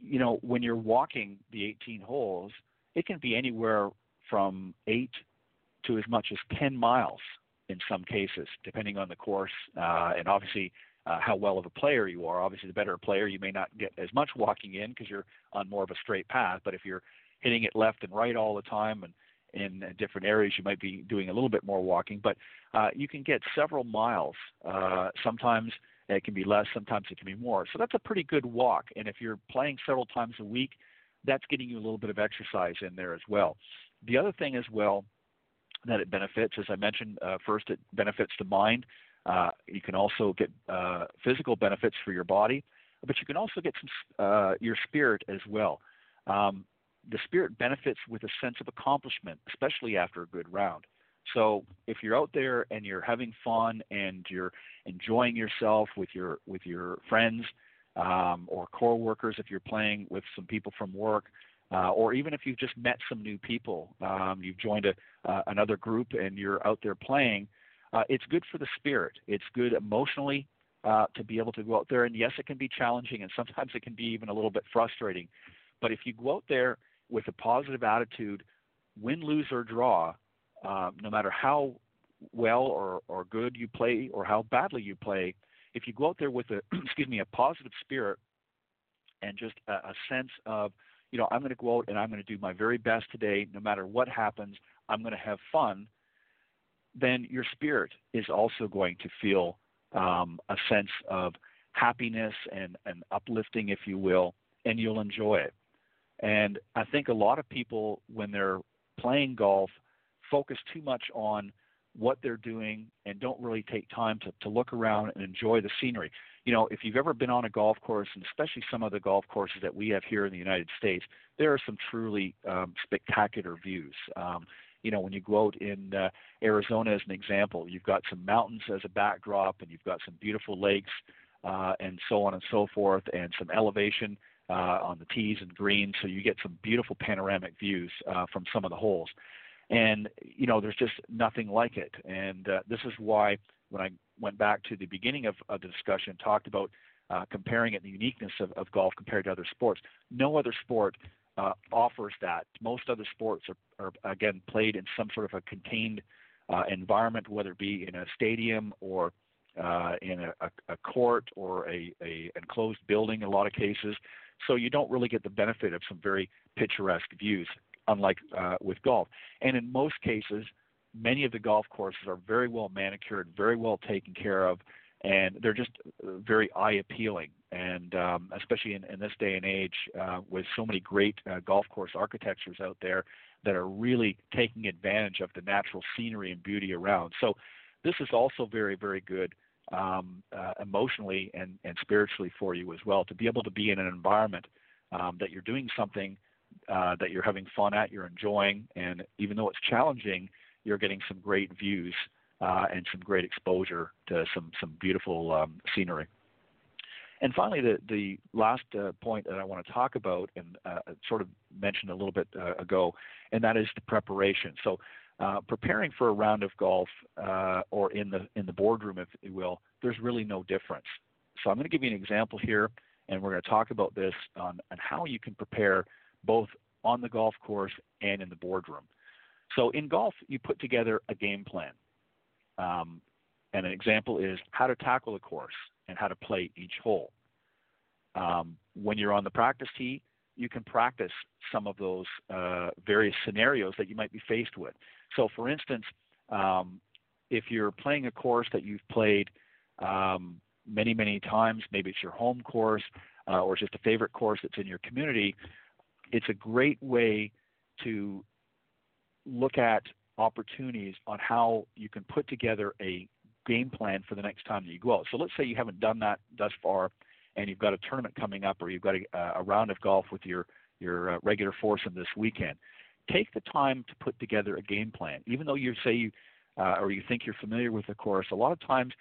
you know, when you're walking the 18 holes, it can be anywhere from eight to as much as 10 miles in some cases, depending on the course uh, and obviously uh, how well of a player you are. Obviously, the better player, you may not get as much walking in because you're on more of a straight path. But if you're hitting it left and right all the time and in different areas, you might be doing a little bit more walking, but uh, you can get several miles. Uh, sometimes it can be less, sometimes it can be more. So that's a pretty good walk. And if you're playing several times a week, that's getting you a little bit of exercise in there as well. The other thing as well that it benefits, as I mentioned, uh, first it benefits the mind. Uh, you can also get uh, physical benefits for your body, but you can also get some uh, your spirit as well. Um, the spirit benefits with a sense of accomplishment, especially after a good round. So if you're out there and you're having fun and you're enjoying yourself with your with your friends um, or co-workers, if you're playing with some people from work, uh, or even if you've just met some new people, um, you've joined a, uh, another group and you're out there playing, uh, it's good for the spirit. It's good emotionally uh, to be able to go out there. And yes, it can be challenging and sometimes it can be even a little bit frustrating. But if you go out there with a positive attitude, win, lose, or draw, uh, no matter how well or, or good you play or how badly you play, if you go out there with a excuse me a positive spirit and just a, a sense of you know I'm going to go out and I'm going to do my very best today, no matter what happens, I'm going to have fun. Then your spirit is also going to feel um, a sense of happiness and, and uplifting, if you will, and you'll enjoy it. And I think a lot of people, when they're playing golf, focus too much on what they're doing and don't really take time to, to look around and enjoy the scenery. You know, if you've ever been on a golf course, and especially some of the golf courses that we have here in the United States, there are some truly um, spectacular views. Um, you know, when you go out in uh, Arizona as an example, you've got some mountains as a backdrop, and you've got some beautiful lakes, uh, and so on and so forth, and some elevation uh, on the tees and greens, so you get some beautiful panoramic views uh, from some of the holes. And you know, there's just nothing like it. And uh, this is why when I went back to the beginning of, of the discussion, talked about uh, comparing it, the uniqueness of, of golf compared to other sports. No other sport uh, offers that. Most other sports are, are, again played in some sort of a contained uh, environment, whether it be in a stadium or uh, in a, a, a, court or a, a, enclosed building in a lot of cases. So you don't really get the benefit of some very picturesque views, unlike uh, with golf. And in most cases, many of the golf courses are very well manicured, very well taken care of, and they're just very eye appealing. And um, especially in, in, this day and age, uh, with so many great uh, golf course architectures out there that are really taking advantage of the natural scenery and beauty around. So this is also very, very good um, uh, emotionally and, and spiritually for you as well to be able to be in an environment um, that you're doing something uh, that you're having fun at, you're enjoying, and even though it's challenging, you're getting some great views uh, and some great exposure to some some beautiful um, scenery. And finally, the the last uh, point that I want to talk about, and uh, sort of mentioned a little bit uh, ago, and that is the preparation. So, uh, preparing for a round of golf or in the in the boardroom, if you will, there's really no difference. So, I'm going to give you an example here, and we're going to talk about this on, on how you can prepare both on the golf course and in the boardroom. So, in golf, you put together a game plan. Um, and an example is how to tackle a course and how to play each hole. Um, when you're on the practice tee, you can practice some of those uh, various scenarios that you might be faced with. So, for instance, um, if you're playing a course that you've played um, many, many times, maybe it's your home course uh, or it's just a favorite course that's in your community, it's a great way to look at opportunities on how you can put together a game plan for the next time that you go out. So let's say you haven't done that thus far, and you've got a tournament coming up, or you've got a, a round of golf with your your uh, regular foursome this weekend. Take the time to put together a game plan. Even though you say you uh, or you think you're familiar with the course, a lot of times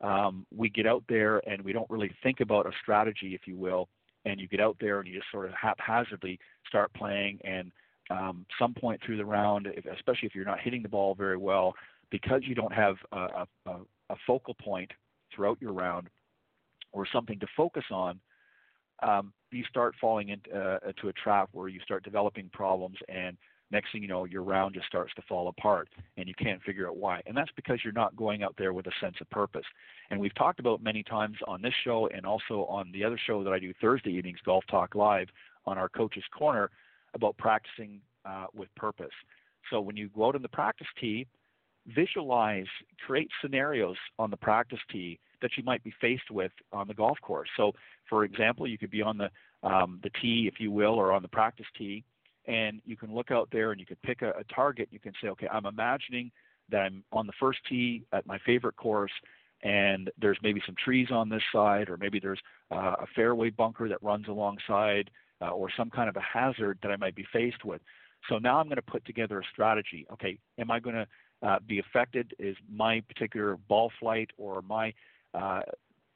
um, we get out there and we don't really think about a strategy, if you will, and you get out there and you just sort of haphazardly start playing and um, some point through the round, if, especially if you're not hitting the ball very well, because you don't have a, a, a focal point throughout your round or something to focus on, um, you start falling into, uh, a trap where you start developing problems and next thing you know your round just starts to fall apart and you can't figure out why and that's because you're not going out there with a sense of purpose and we've talked about many times on this show and also on the other show that i do thursday evenings golf talk live on our coaches corner about practicing uh, with purpose. So when you go out on the practice tee, visualize, create scenarios on the practice tee that you might be faced with on the golf course. So, for example, you could be on the um, the tee, if you will, or on the practice tee, and you can look out there and you can pick a, a target. You can say, okay, I'm imagining that I'm on the first tee at my favorite course, and there's maybe some trees on this side, or maybe there's uh, a fairway bunker that runs alongside uh, or some kind of a hazard that I might be faced with. So now I'm going to put together a strategy. Okay, am I going to uh, be affected? Is my particular ball flight or my uh,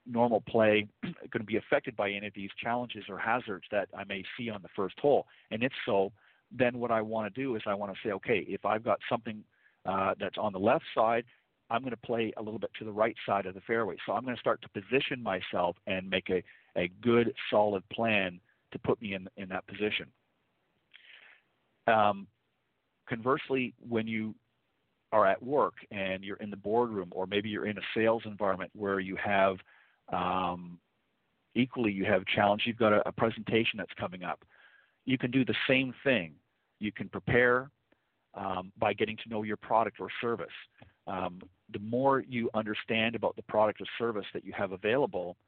normal play going to be affected by any of these challenges or hazards that I may see on the first hole? And if so, then what I want to do is I want to say, okay, if I've got something uh, that's on the left side, I'm going to play a little bit to the right side of the fairway. So I'm going to start to position myself and make a, a good, solid plan to put me in, in that position. Um, conversely, when you are at work and you're in the boardroom, or maybe you're in a sales environment where you have um, equally you have challenge, you've got a, a presentation that's coming up. You can do the same thing. You can prepare um, by getting to know your product or service. Um, the more you understand about the product or service that you have available,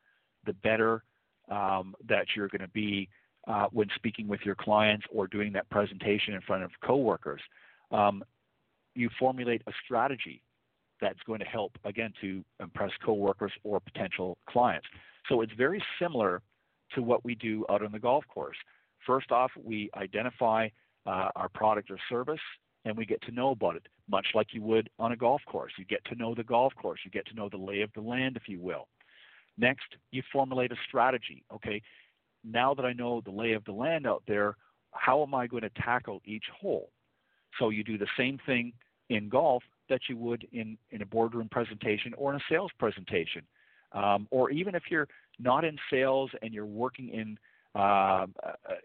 the better um, that you're going to be uh, when speaking with your clients or doing that presentation in front of coworkers. Um, you formulate a strategy that's going to help again to impress coworkers or potential clients. So it's very similar to what we do out on the golf course. First off, we identify uh, our product or service and we get to know about it, much like you would on a golf course. You get to know the golf course, you get to know the lay of the land, if you will. Next, you formulate a strategy. Okay, now that I know the lay of the land out there, how am I going to tackle each hole? So you do the same thing in golf that you would in, in a boardroom presentation or in a sales presentation. Um, or even if you're not in sales and you're working in uh,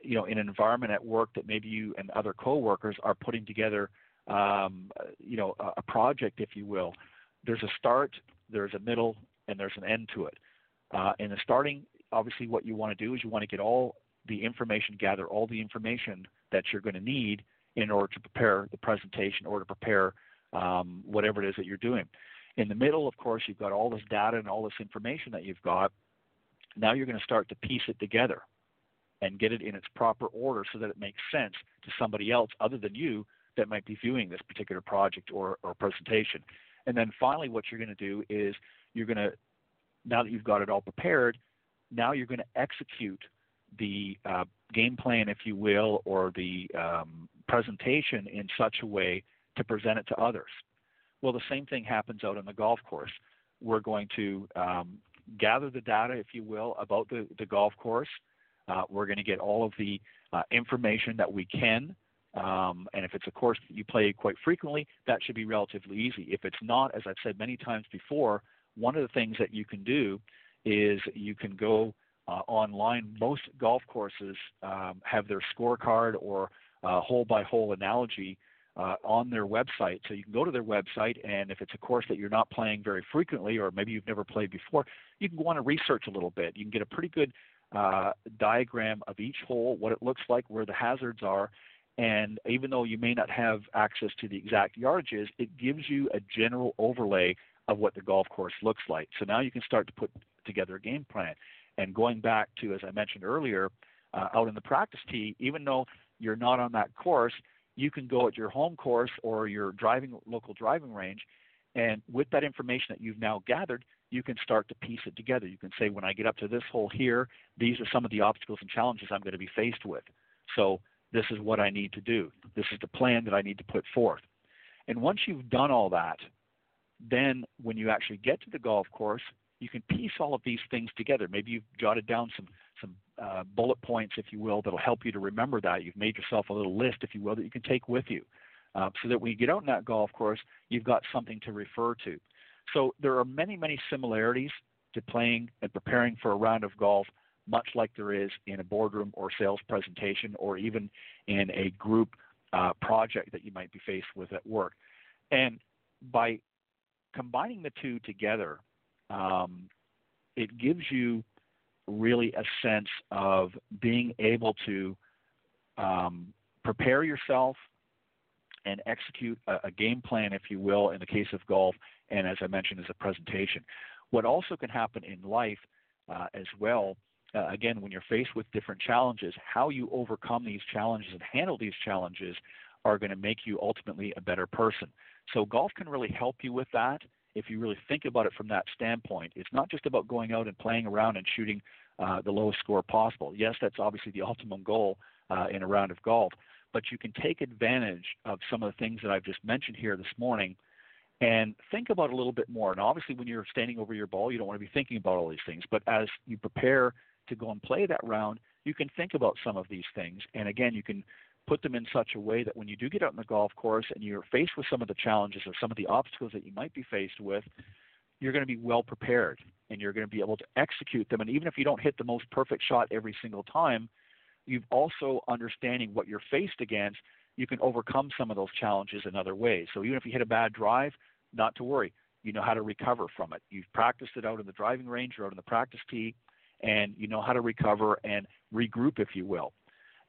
you know in an environment at work that maybe you and other coworkers are putting together um, you know a, a project if you will there's a start there's a middle and there's an end to it uh, in the starting obviously what you want to do is you want to get all the information gather all the information that you're going to need in order to prepare the presentation or to prepare um, whatever it is that you're doing. In the middle, of course, you've got all this data and all this information that you've got. Now you're going to start to piece it together and get it in its proper order so that it makes sense to somebody else other than you that might be viewing this particular project or, or presentation. And then finally, what you're going to do is you're going to, now that you've got it all prepared, now you're going to execute the uh, game plan, if you will, or the um, presentation in such a way to present it to others. Well, the same thing happens out on the golf course. We're going to um, gather the data, if you will, about the, the golf course. Uh, we're going to get all of the uh, information that we can. Um, and if it's a course that you play quite frequently, that should be relatively easy. If it's not, as I've said many times before, one of the things that you can do is you can go uh, online. Most golf courses um, have their scorecard or hole by hole analogy uh, on their website. So you can go to their website, and if it's a course that you're not playing very frequently, or maybe you've never played before, you can go on and research a little bit. You can get a pretty good uh, diagram of each hole, what it looks like, where the hazards are, and even though you may not have access to the exact yardages, it gives you a general overlay of what the golf course looks like. So now you can start to put together a game plan. And going back to, as I mentioned earlier, uh, out in the practice tee, even though you're not on that course, you can go at your home course or your driving local driving range and with that information that you've now gathered you can start to piece it together you can say when i get up to this hole here these are some of the obstacles and challenges i'm going to be faced with so this is what i need to do this is the plan that i need to put forth and once you've done all that then when you actually get to the golf course you can piece all of these things together maybe you've jotted down some some uh, bullet points, if you will, that'll help you to remember that. You've made yourself a little list, if you will, that you can take with you. Uh, so that when you get out in that golf course, you've got something to refer to. So there are many, many similarities to playing and preparing for a round of golf, much like there is in a boardroom or sales presentation or even in a group uh, project that you might be faced with at work. And by combining the two together, um, it gives you really a sense of being able to um, prepare yourself and execute a, a, game plan, if you will, in the case of golf, and as I mentioned, as a presentation. What also can happen in life uh, as well, uh, again, when you're faced with different challenges, how you overcome these challenges and handle these challenges are going to make you ultimately a better person. So, golf can really help you with that if you really think about it from that standpoint. It's not just about going out and playing around and shooting uh, the lowest score possible. Yes, that's obviously the ultimate goal uh, in a round of golf, but you can take advantage of some of the things that I've just mentioned here this morning and think about it a little bit more. And obviously, when you're standing over your ball, you don't want to be thinking about all these things. But as you prepare to go and play that round, you can think about some of these things. And again, you can put them in such a way that when you do get out in the golf course and you're faced with some of the challenges or some of the obstacles that you might be faced with, you're going to be well prepared and you're going to be able to execute them. And even if you don't hit the most perfect shot every single time, you've also understanding what you're faced against, you can overcome some of those challenges in other ways. So even if you hit a bad drive, not to worry. You know how to recover from it. You've practiced it out in the driving range or out in the practice tee, and you know how to recover and regroup, if you will.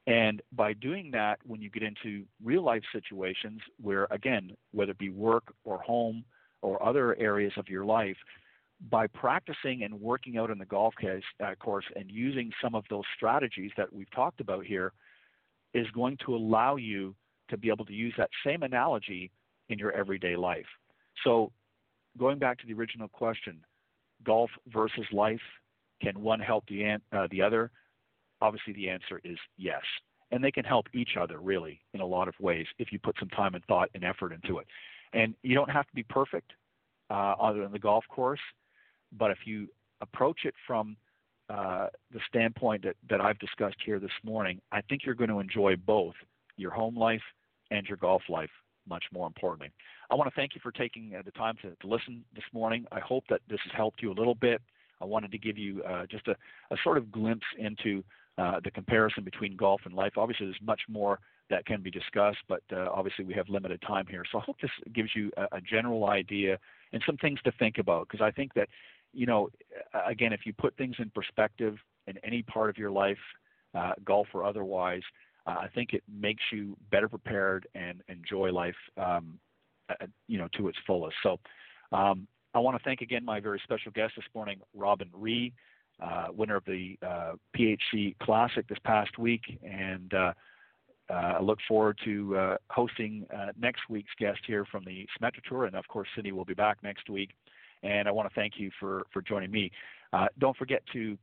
And by doing that, when you get into real life situations where, again, whether it be work or home or other areas of your life, by practicing and working out in the golf case, uh, course and using some of those strategies that we've talked about here is going to allow you to be able to use that same analogy in your everyday life. So, going back to the original question, golf versus life, can one help the, uh, the other? Obviously, the answer is yes. and they can help each other really in a lot of ways if you put some time and thought and effort into it. And you don't have to be perfect uh, other than the golf course, but if you approach it from uh, the standpoint that, that I've discussed here this morning, I think you're going to enjoy both your home life and your golf life much more importantly. I want to thank you for taking uh, the time to, to, listen this morning. I hope that this has helped you a little bit. I wanted to give you uh, just a, a, sort of glimpse into uh, the comparison between golf and life. Obviously, there's much more that can be discussed, but uh, obviously we have limited time here. So I hope this gives you a, a general idea and some things to think about because I think that, you know, again, if you put things in perspective in any part of your life, uh, golf or otherwise, uh, I think it makes you better prepared and enjoy life, um, uh, you know, to its fullest. So um, I want to thank again my very special guest this morning, Robynn Ree, uh, winner of the uh, PHC Classic this past week, and uh, I look forward to hosting next week's guest here from the Symetra Tour, and of course, Cindy will be back next week. And I want to thank you for for joining me. don't forget to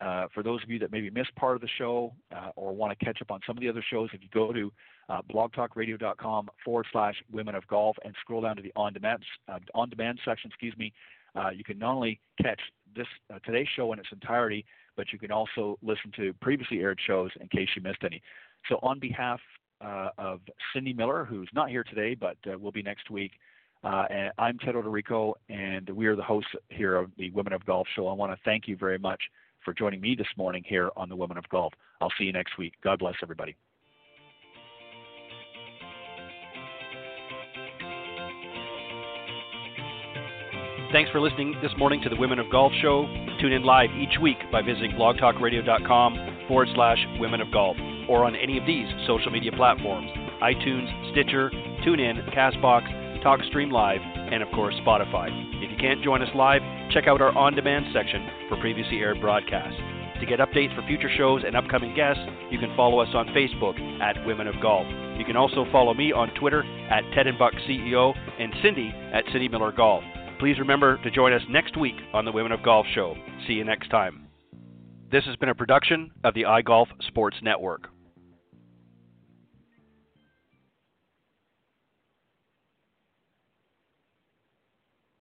uh, for those of you that maybe missed part of the show uh, or want to catch up on some of the other shows, if you go to uh, blogtalkradio.com forward slash women of golf and scroll down to the on demand uh, on demand section, excuse me, uh, you can not only catch this uh, today's show in its entirety, but you can also listen to previously aired shows in case you missed any. So, on behalf of Cindy Miller, who's not here today but will be next week, Uh, and I'm Ted Oderico, and we are the hosts here of the Women of Golf show. I want to thank you very much for joining me this morning here on the Women of Golf. I'll see you next week. God bless everybody. Thanks for listening this morning to the Women of Golf Show. Tune in live each week by visiting blogtalkradio.com forward slash women of golf or on any of these social media platforms iTunes, Stitcher, TuneIn, Castbox, TalkStream Live, and of course Spotify. If you can't join us live, check out our on demand section for previously aired broadcasts. To get updates for future shows and upcoming guests, you can follow us on Facebook at Women of Golf. You can also follow me on Twitter at Ted and Buck CEO and Cindy at Cindy Miller Golf. Please remember to join us next week on the Women of Golf show. See you next time. This has been a production of the iGolf Sports Network.